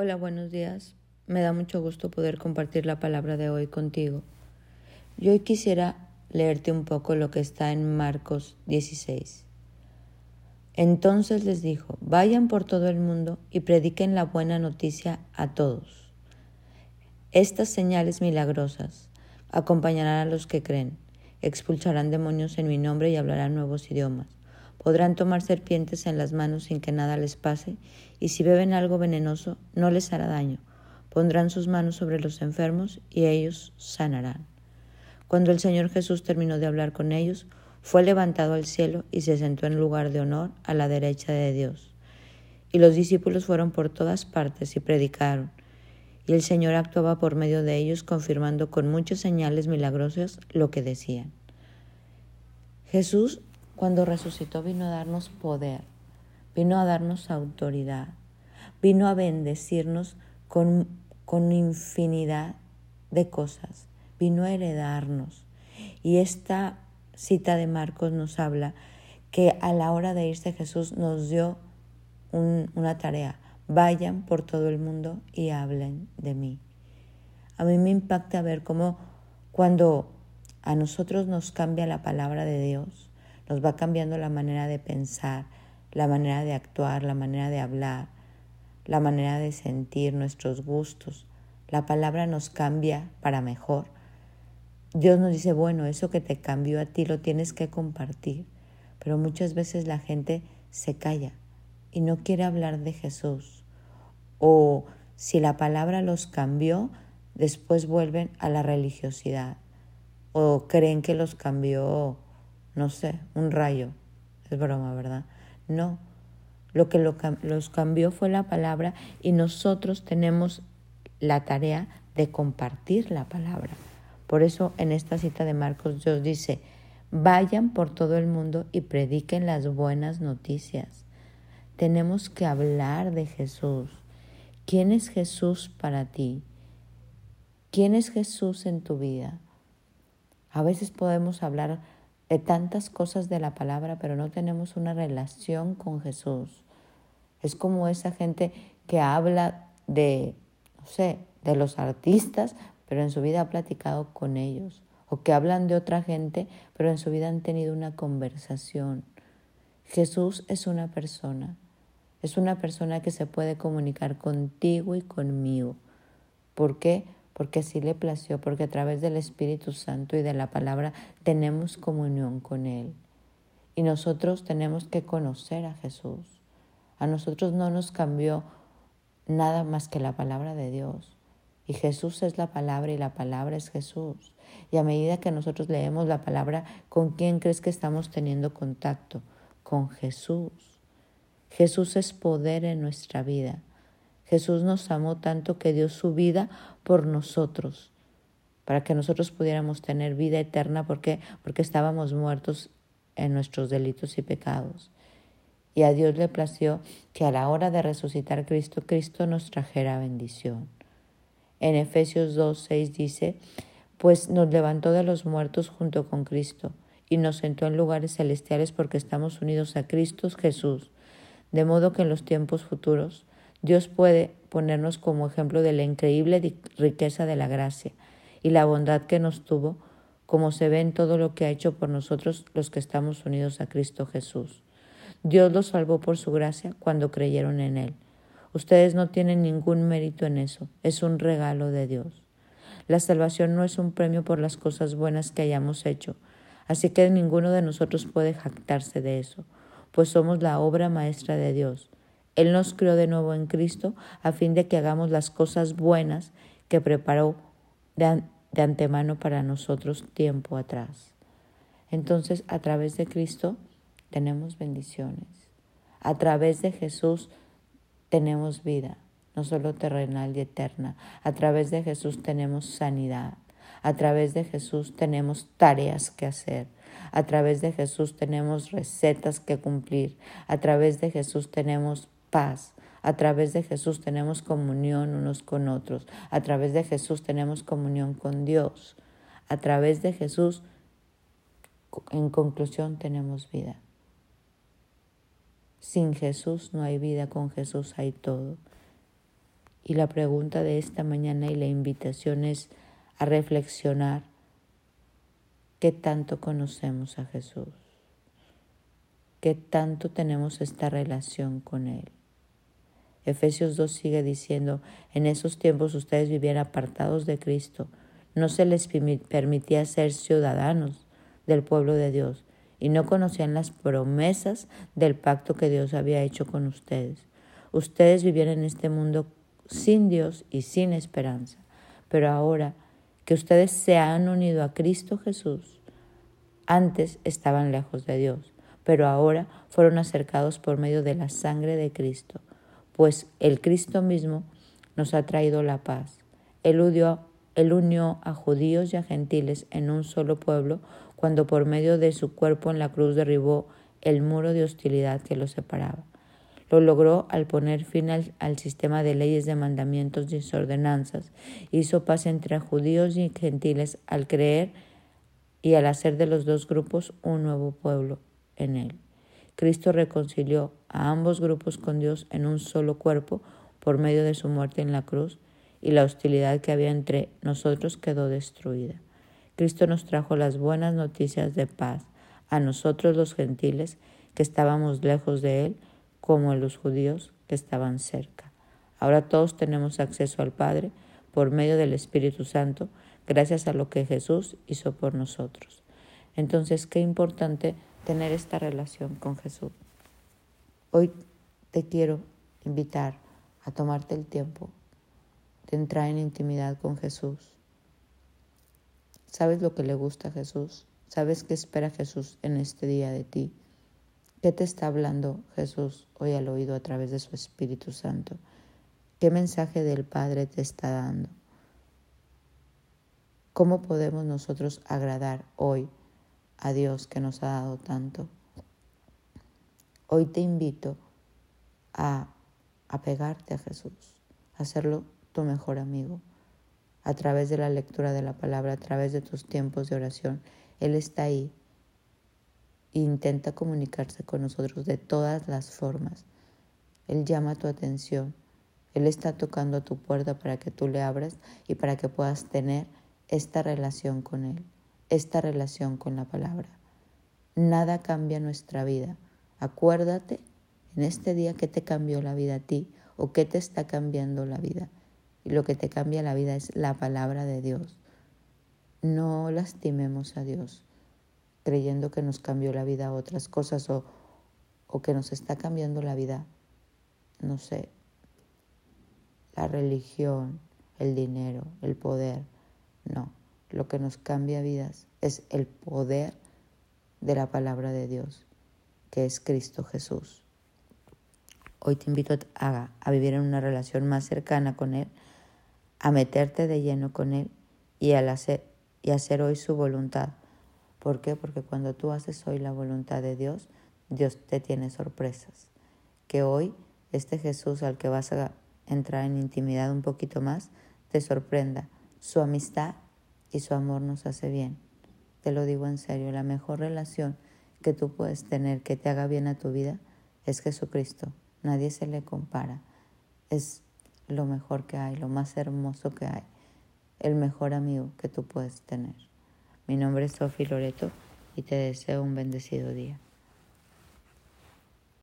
Hola, buenos días. Me da mucho gusto poder compartir la palabra de hoy contigo. Yo hoy quisiera leerte un poco lo que está en Marcos 16. Entonces les dijo, vayan por todo el mundo y prediquen la buena noticia a todos. Estas señales milagrosas acompañarán a los que creen, expulsarán demonios en mi nombre y hablarán nuevos idiomas Podrán tomar serpientes en las manos sin que nada les pase, y si beben algo venenoso no les hará daño. Pondrán sus manos sobre los enfermos y ellos sanarán. Cuando el Señor Jesús terminó de hablar con ellos, fue levantado al cielo y se sentó en lugar de honor a la derecha de Dios. Y los discípulos fueron por todas partes y predicaron. Y el Señor actuaba por medio de ellos, confirmando con muchas señales milagrosas lo que decían. Jesús cuando resucitó vino a darnos poder, vino a darnos autoridad, vino a bendecirnos con, con infinidad de cosas, vino a heredarnos. Y esta cita de Marcos nos habla que a la hora de irse Jesús nos dio una tarea. Vayan por todo el mundo y hablen de mí. A mí me impacta ver cómo cuando a nosotros nos cambia la palabra de Dios, nos va cambiando la manera de pensar, la manera de actuar, la manera de hablar, la manera de sentir nuestros gustos. La palabra nos cambia para mejor. Dios nos dice, bueno, eso que te cambió a ti lo tienes que compartir. Pero muchas veces la gente se calla y no quiere hablar de Jesús. O si la palabra los cambió, después vuelven a la religiosidad. O creen que los cambió no sé, un rayo. Es broma, ¿verdad? No. Lo que los cambió fue la palabra y nosotros tenemos la tarea de compartir la palabra. Por eso en esta cita de Marcos Dios dice, vayan por todo el mundo y prediquen las buenas noticias. Tenemos que hablar de Jesús. ¿Quién es Jesús para ti? ¿Quién es Jesús en tu vida? A veces podemos hablar de tantas cosas de la palabra, pero no tenemos una relación con Jesús. Es como esa gente que habla de, no sé, de los artistas, pero en su vida ha platicado con ellos. O que hablan de otra gente, pero en su vida han tenido una conversación. Jesús es una persona. Es una persona que se puede comunicar contigo y conmigo. ¿Por qué? Porque así le plació, porque a través del Espíritu Santo y de la palabra tenemos comunión con Él. Y nosotros tenemos que conocer a Jesús. A nosotros no nos cambió nada más que la palabra de Dios. Y Jesús es la palabra y la palabra es Jesús. Y a medida que nosotros leemos la palabra, ¿con quién crees que estamos teniendo contacto? Con Jesús. Jesús es poder en nuestra vida. Jesús nos amó tanto que dio su vida por nosotros, para que nosotros pudiéramos tener vida eterna, porque estábamos muertos en nuestros delitos y pecados. Y a Dios le plació que a la hora de resucitar Cristo, Cristo nos trajera bendición. En Efesios 2, 6 dice, pues nos levantó de los muertos junto con Cristo y nos sentó en lugares celestiales porque estamos unidos a Cristo Jesús, de modo que en los tiempos futuros Dios puede ponernos como ejemplo de la increíble riqueza de la gracia y la bondad que nos tuvo, como se ve en todo lo que ha hecho por nosotros los que estamos unidos a Cristo Jesús. Dios los salvó por su gracia cuando creyeron en Él. Ustedes no tienen ningún mérito en eso, es un regalo de Dios. La salvación no es un premio por las cosas buenas que hayamos hecho, así que ninguno de nosotros puede jactarse de eso, pues somos la obra maestra de Dios. Él nos creó de nuevo en Cristo a fin de que hagamos las cosas buenas que preparó de, antemano para nosotros tiempo atrás. Entonces, a través de Cristo tenemos bendiciones. A través de Jesús tenemos vida, no solo terrenal y eterna. A través de Jesús tenemos sanidad. A través de Jesús tenemos tareas que hacer. A través de Jesús tenemos recetas que cumplir. A través de Jesús tenemos paz. A través de Jesús tenemos comunión unos con otros. A través de Jesús tenemos comunión con Dios. A través de Jesús, en conclusión, tenemos vida. Sin Jesús no hay vida, con Jesús hay todo. Y la pregunta de esta mañana y la invitación es a reflexionar qué tanto conocemos a Jesús, qué tanto tenemos esta relación con Él. Efesios 2 sigue diciendo, en esos tiempos ustedes vivían apartados de Cristo, no se les permitía ser ciudadanos del pueblo de Dios y no conocían las promesas del pacto que Dios había hecho con ustedes. Ustedes vivían en este mundo sin Dios y sin esperanza, pero ahora que ustedes se han unido a Cristo Jesús, antes estaban lejos de Dios, pero ahora fueron acercados por medio de la sangre de Cristo, pues el Cristo mismo nos ha traído la paz. Él unió, unió a judíos y a gentiles en un solo pueblo cuando por medio de su cuerpo en la cruz derribó el muro de hostilidad que los separaba. Lo logró al poner fin al, sistema de leyes, de mandamientos y ordenanzas. Hizo paz entre judíos y gentiles al creer y al hacer de los dos grupos un nuevo pueblo en él. Cristo reconcilió a ambos grupos con Dios en un solo cuerpo por medio de su muerte en la cruz y la hostilidad que había entre nosotros quedó destruida. Cristo nos trajo las buenas noticias de paz a nosotros los gentiles que estábamos lejos de Él, como a los judíos que estaban cerca. Ahora todos tenemos acceso al Padre por medio del Espíritu Santo, gracias a lo que Jesús hizo por nosotros. Entonces, qué importante tener esta relación con Jesús. Hoy te quiero invitar a tomarte el tiempo de entrar en intimidad con Jesús ¿Sabes lo que le gusta a Jesús? ¿Sabes qué espera Jesús en este día de ti? ¿Qué te está hablando Jesús hoy al oído a través de su Espíritu Santo? ¿Qué mensaje del Padre te está dando? ¿Cómo podemos nosotros agradar hoy a Dios que nos ha dado tanto? Hoy te invito a apegarte a Jesús, a hacerlo tu mejor amigo a través de la lectura de la palabra, a través de tus tiempos de oración. Él está ahí e intenta comunicarse con nosotros de todas las formas. Él llama tu atención. Él está tocando a tu puerta para que tú le abras y para que puedas tener esta relación con Él, esta relación con la palabra. Nada cambia nuestra vida. Acuérdate en este día que te cambió la vida a ti o qué te está cambiando la vida. Y lo que te cambia la vida es la palabra de Dios. No lastimemos a Dios creyendo que nos cambió la vida a otras cosas o, o que nos está cambiando la vida, no sé, la religión, el dinero, el poder. No, lo que nos cambia vidas es el poder de la palabra de Dios, que es Cristo Jesús. Hoy te invito a, a vivir en una relación más cercana con Él a meterte de lleno con Él y, al hacer, y hacer hoy su voluntad. ¿Por qué? Porque cuando tú haces hoy la voluntad de Dios, Dios te tiene sorpresas. Que hoy este Jesús al que vas a entrar en intimidad un poquito más, te sorprenda. Su amistad y su amor nos hace bien. Te lo digo en serio, la mejor relación que tú puedes tener que te haga bien a tu vida es Jesucristo. Nadie se le compara. Es lo mejor que hay, lo más hermoso que hay, el mejor amigo que tú puedes tener. Mi nombre es Sofi Loreto y te deseo un bendecido día.